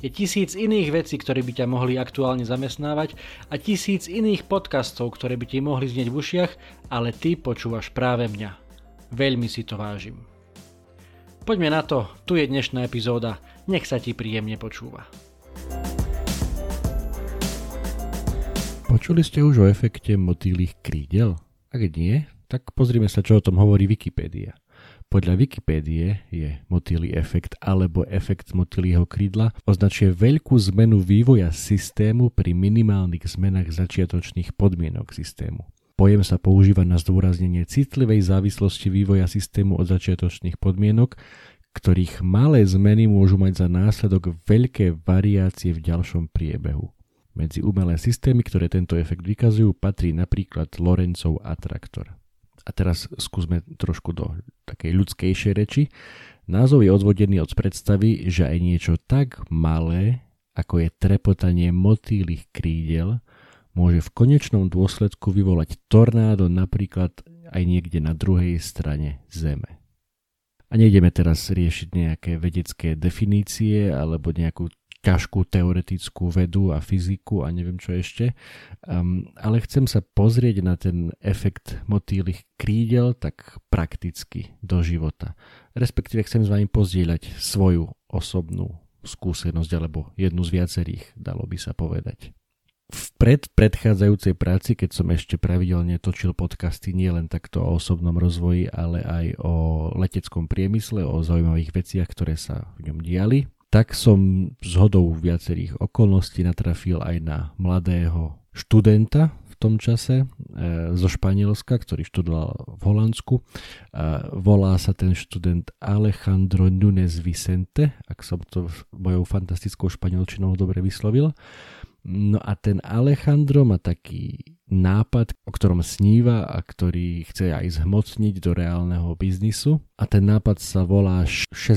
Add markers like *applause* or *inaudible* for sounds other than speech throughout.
Je tisíc iných vecí, ktoré by ťa mohli aktuálne zamestnávať a tisíc iných podcastov, ktoré by ti mohli znieť v ušiach, ale ty počúvaš práve mňa. Veľmi si to vážim. Poďme na to, tu je dnešná epizóda, nech sa ti príjemne počúva. Počuli ste už o efekte motýlých krídel? Ak nie, tak pozrime sa, čo o tom hovorí Wikipédia. Podľa Wikipédie je motýlý efekt alebo efekt motýlieho krídla označuje veľkú zmenu vývoja systému pri minimálnych zmenách začiatočných podmienok systému. Pojem sa používa na zdôraznenie citlivej závislosti vývoja systému od začiatočných podmienok, ktorých malé zmeny môžu mať za následok veľké variácie v ďalšom priebehu. Medzi umelé systémy, ktoré tento efekt vykazujú, patrí napríklad Lorencov atraktor. A teraz skúsme trošku do takej ľudskejšej reči. Názov je odvodený od predstavy, že aj niečo tak malé, ako je trepotanie motýlých krídel, môže v konečnom dôsledku vyvolať tornádo napríklad aj niekde na druhej strane Zeme. A nejdeme teraz riešiť nejaké vedecké definície alebo nejakú ťažkú teoretickú vedu a fyziku a neviem čo ešte, um, ale chcem sa pozrieť na ten efekt motýlych krídel tak prakticky do života. Respektíve chcem s vami pozdieľať svoju osobnú skúsenosť alebo jednu z viacerých, dalo by sa povedať. V pred predchádzajúcej práci, keď som ešte pravidelne točil podcasty nie len takto o osobnom rozvoji, ale aj o leteckom priemysle, o zaujímavých veciach, ktoré sa v ňom diali, tak som z hodou viacerých okolností natrafil aj na mladého študenta v tom čase e, zo Španielska, ktorý študoval v Holandsku. E, volá sa ten študent Alejandro Nunes Vicente, ak som to mojou fantastickou španielčinou dobre vyslovil. No a ten Alejandro má taký nápad, o ktorom sníva a ktorý chce aj zhmotniť do reálneho biznisu. A ten nápad sa volá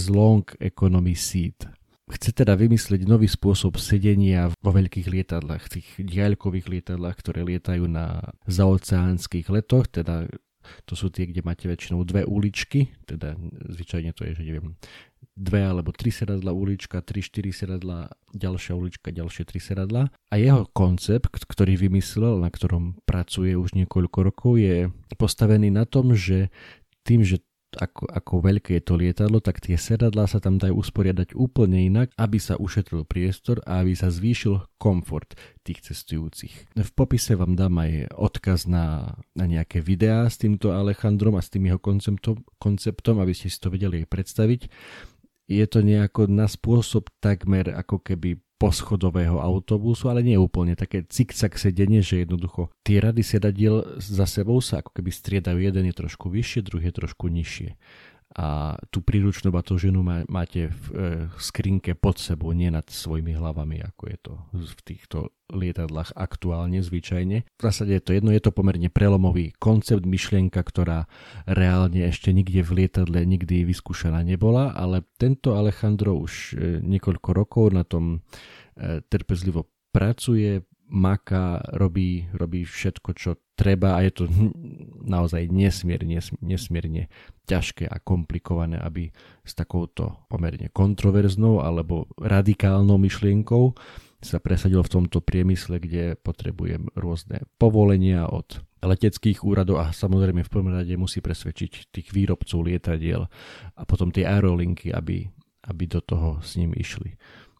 Long Economy Seat Chce teda vymyslieť nový spôsob sedenia vo veľkých lietadlách, tých diaľkových lietadlách, ktoré lietajú na zaoceánskych letoch, teda to sú tie, kde máte väčšinou dve uličky, teda zvyčajne to je, že neviem, dve alebo tri sedadla ulička, tri, štyri sedadla, ďalšia ulička, ďalšie tri sedadla. A jeho koncept, ktorý vymyslel, na ktorom pracuje už niekoľko rokov, je postavený na tom, že tým, že ako, ako veľké je to lietadlo, tak tie sedadlá sa tam dajú usporiadať úplne inak, aby sa ušetril priestor a aby sa zvýšil komfort tých cestujúcich. V popise vám dám aj odkaz na, na nejaké videá s týmto Alejandrom a s tým jeho konceptom, konceptom, aby ste si to vedeli predstaviť. Je to nejako na spôsob takmer ako keby poschodového autobusu, ale nie úplne také cik-cak sedenie, že jednoducho tie rady sedadiel za sebou sa ako keby striedajú. Jeden je trošku vyššie, druhý je trošku nižšie. A tú príručnú batožinu máte v e, skrinke pod sebou, nie nad svojimi hlavami, ako je to v týchto lietadlách aktuálne, zvyčajne. V zásade je to jedno, je to pomerne prelomový koncept, myšlienka, ktorá reálne ešte nikde v lietadle nikdy vyskúšaná nebola, ale tento Alejandro už e, niekoľko rokov na tom e, trpezlivo pracuje, maká, robí, robí všetko, čo treba a je to naozaj nesmierne, nesmierne ťažké a komplikované, aby s takouto pomerne kontroverznou alebo radikálnou myšlienkou sa presadil v tomto priemysle, kde potrebujem rôzne povolenia od leteckých úradov a samozrejme v prvom rade musí presvedčiť tých výrobcov lietadiel a potom tie aerolinky, aby, aby do toho s ním išli.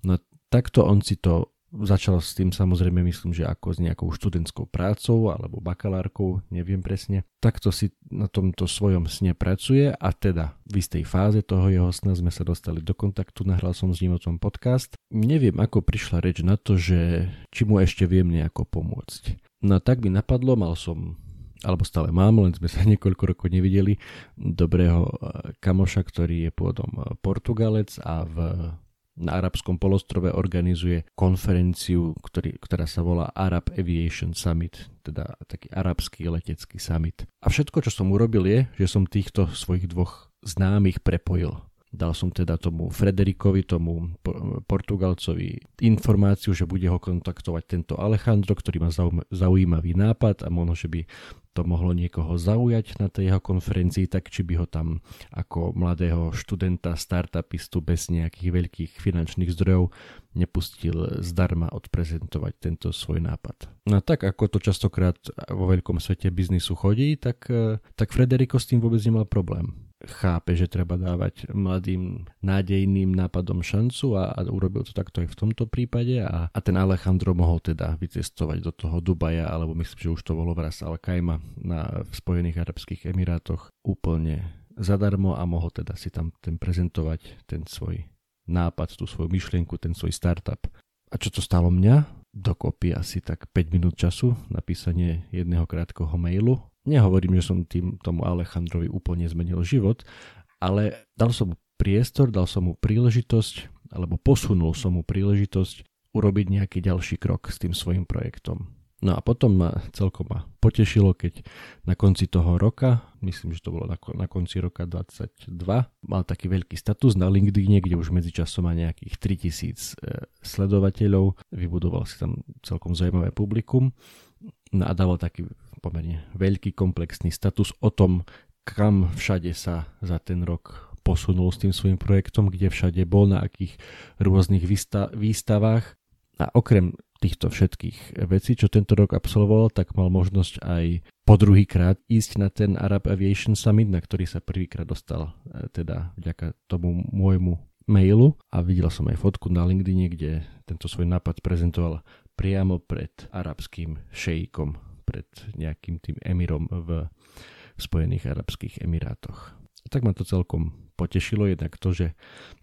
No takto on si to Začal s tým samozrejme myslím, že ako s nejakou študentskou prácou alebo bakalárkou, neviem presne. Takto si na tomto svojom sne pracuje a teda v istej fáze toho jeho sna sme sa dostali do kontaktu, nahral som s ním o tom podcast. Neviem ako prišla reč na to, že či mu ešte viem nejako pomôcť. No tak mi napadlo, mal som alebo stále mám, len sme sa *laughs* niekoľko rokov nevideli, dobrého eh, kamoša, ktorý je pôvodom eh, Portugalec a v na arabskom polostrove organizuje konferenciu, ktorý, ktorá sa volá Arab Aviation Summit, teda taký arabský letecký summit. A všetko, čo som urobil je, že som týchto svojich dvoch známych prepojil. Dal som teda tomu Frederikovi, tomu Portugalcovi informáciu, že bude ho kontaktovať tento Alejandro, ktorý má zaujímavý nápad a možno, že by to mohlo niekoho zaujať na tej jeho konferencii, tak či by ho tam ako mladého študenta, startupistu bez nejakých veľkých finančných zdrojov nepustil zdarma odprezentovať tento svoj nápad. No tak ako to častokrát vo veľkom svete biznisu chodí, tak, tak Frederico s tým vôbec nemal problém chápe, že treba dávať mladým nádejným nápadom šancu a, a urobil to takto aj v tomto prípade a, a ten Alejandro mohol teda vycestovať do toho Dubaja alebo myslím, že už to bolo v Ras Al Khaimah na, v Spojených Arabských Emirátoch úplne zadarmo a mohol teda si tam ten prezentovať ten svoj nápad, tú svoju myšlienku, ten svoj startup. A čo to stalo mňa? Dokopy asi tak 5 minút času na písanie jedného krátkeho mailu Nehovorím, že som tým tomu Alejandrovi úplne zmenil život, ale dal som mu priestor, dal som mu príležitosť, alebo posunul som mu príležitosť urobiť nejaký ďalší krok s tým svojim projektom. No a potom ma celkom ma potešilo, keď na konci toho roka, myslím, že to bolo na, na konci roka 22, mal taký veľký status na LinkedIn, kde už medzičasom má nejakých 3000 e, sledovateľov, vybudoval si tam celkom zaujímavé publikum a dával taký pomerne veľký komplexný status o tom, kam všade sa za ten rok posunul s tým svojim projektom, kde všade bol, na akých rôznych výsta- výstavách. A okrem týchto všetkých vecí, čo tento rok absolvoval, tak mal možnosť aj po druhý krát ísť na ten Arab Aviation Summit, na ktorý sa prvýkrát dostal e, teda vďaka tomu môjmu mailu a videl som aj fotku na LinkedIn, kde tento svoj nápad prezentoval priamo pred arabským šejkom pred nejakým tým emirom v Spojených Arabských Emirátoch. Tak ma to celkom potešilo jednak to, že,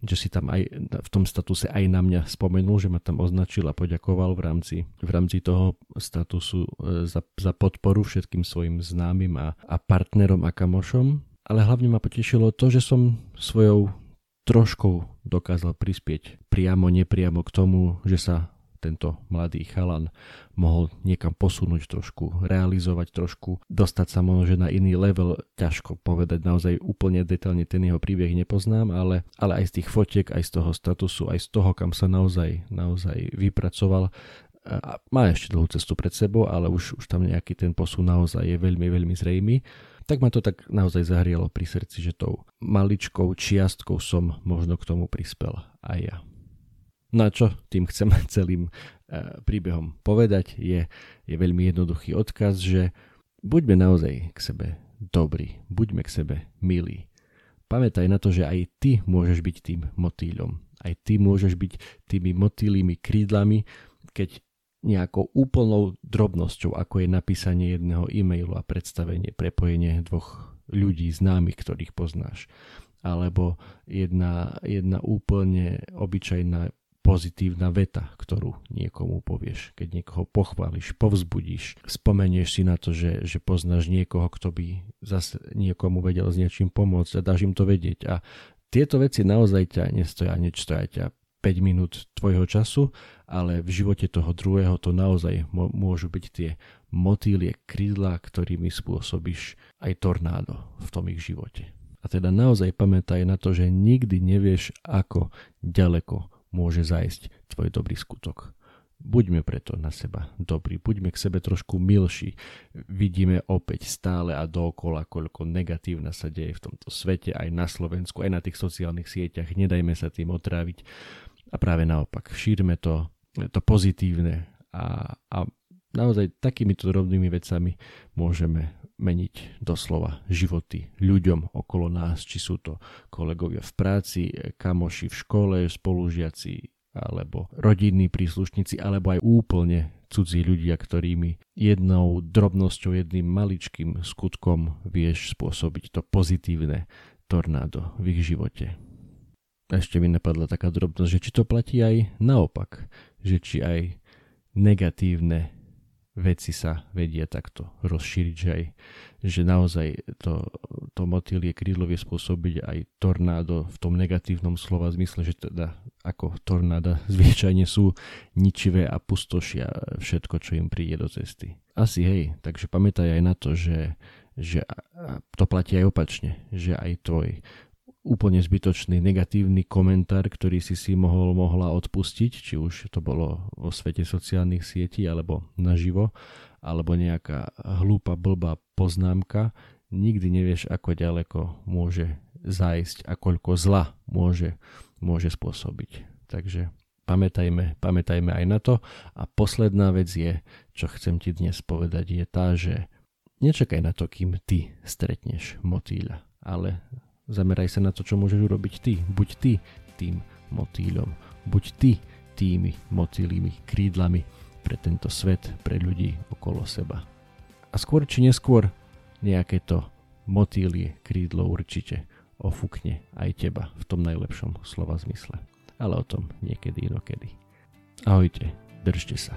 že si tam aj v tom statuse aj na mňa spomenul, že ma tam označil a poďakoval v rámci, v rámci toho statusu e, za, za podporu všetkým svojim známym a, a partnerom a kamošom. Ale hlavne ma potešilo to, že som svojou troškou dokázal prispieť priamo, nepriamo k tomu, že sa tento mladý chalan mohol niekam posunúť trošku, realizovať trošku, dostať sa možno na iný level, ťažko povedať naozaj úplne detailne ten jeho príbeh nepoznám, ale, ale aj z tých fotiek, aj z toho statusu, aj z toho, kam sa naozaj, naozaj vypracoval, a má ešte dlhú cestu pred sebou, ale už, už tam nejaký ten posun naozaj je veľmi, veľmi zrejmy. Tak ma to tak naozaj zahrialo pri srdci, že tou maličkou čiastkou som možno k tomu prispel aj ja. No a čo tým chcem *laughs* celým uh, príbehom povedať je, je veľmi jednoduchý odkaz, že buďme naozaj k sebe dobrí, buďme k sebe milí. Pamätaj na to, že aj ty môžeš byť tým motýľom. Aj ty môžeš byť tými motýlými krídlami, keď nejakou úplnou drobnosťou, ako je napísanie jedného e-mailu a predstavenie, prepojenie dvoch ľudí známych, ktorých poznáš. Alebo jedna, jedna úplne obyčajná pozitívna veta, ktorú niekomu povieš, keď niekoho pochváliš, povzbudíš, spomenieš si na to, že, že poznáš niekoho, kto by zase niekomu vedel s niečím pomôcť a dáš im to vedieť. A tieto veci naozaj ťa nestoja, nečtoja ťa 5 minút tvojho času, ale v živote toho druhého to naozaj môžu byť tie motýlie krídla, ktorými spôsobíš aj tornádo v tom ich živote. A teda naozaj pamätaj na to, že nikdy nevieš, ako ďaleko môže zajsť tvoj dobrý skutok. Buďme preto na seba dobrí, buďme k sebe trošku milší. Vidíme opäť stále a dookola, koľko negatívna sa deje v tomto svete, aj na Slovensku, aj na tých sociálnych sieťach. Nedajme sa tým otráviť. A práve naopak, šírme to, to pozitívne a, a naozaj takýmito drobnými vecami môžeme meniť doslova životy ľuďom okolo nás, či sú to kolegovia v práci, kamoši v škole, spolužiaci alebo rodinní príslušníci, alebo aj úplne cudzí ľudia, ktorými jednou drobnosťou, jedným maličkým skutkom vieš spôsobiť to pozitívne tornádo v ich živote. Ešte mi napadla taká drobnosť, že či to platí aj naopak, že či aj negatívne veci sa vedia takto rozšíriť, že, aj, že naozaj to, to motýlie krídlo vie spôsobiť aj tornádo v tom negatívnom slova zmysle, že teda ako tornáda *laughs* zvyčajne sú ničivé a pustošia všetko, čo im príde do cesty. Asi hej, takže pamätaj aj na to, že, že to platí aj opačne, že aj tvoj úplne zbytočný negatívny komentár, ktorý si si mohol, mohla odpustiť, či už to bolo vo svete sociálnych sietí alebo naživo, alebo nejaká hlúpa, blbá poznámka, nikdy nevieš, ako ďaleko môže zájsť a koľko zla môže, môže spôsobiť. Takže pamätajme, pamätajme aj na to. A posledná vec je, čo chcem ti dnes povedať, je tá, že nečakaj na to, kým ty stretneš motýľa, ale Zameraj sa na to, čo môžeš urobiť ty. Buď ty tým motýľom. Buď ty tými motýlými krídlami pre tento svet, pre ľudí okolo seba. A skôr či neskôr nejaké to motýlie krídlo určite ofúkne aj teba v tom najlepšom slova zmysle. Ale o tom niekedy inokedy. Ahojte, držte sa.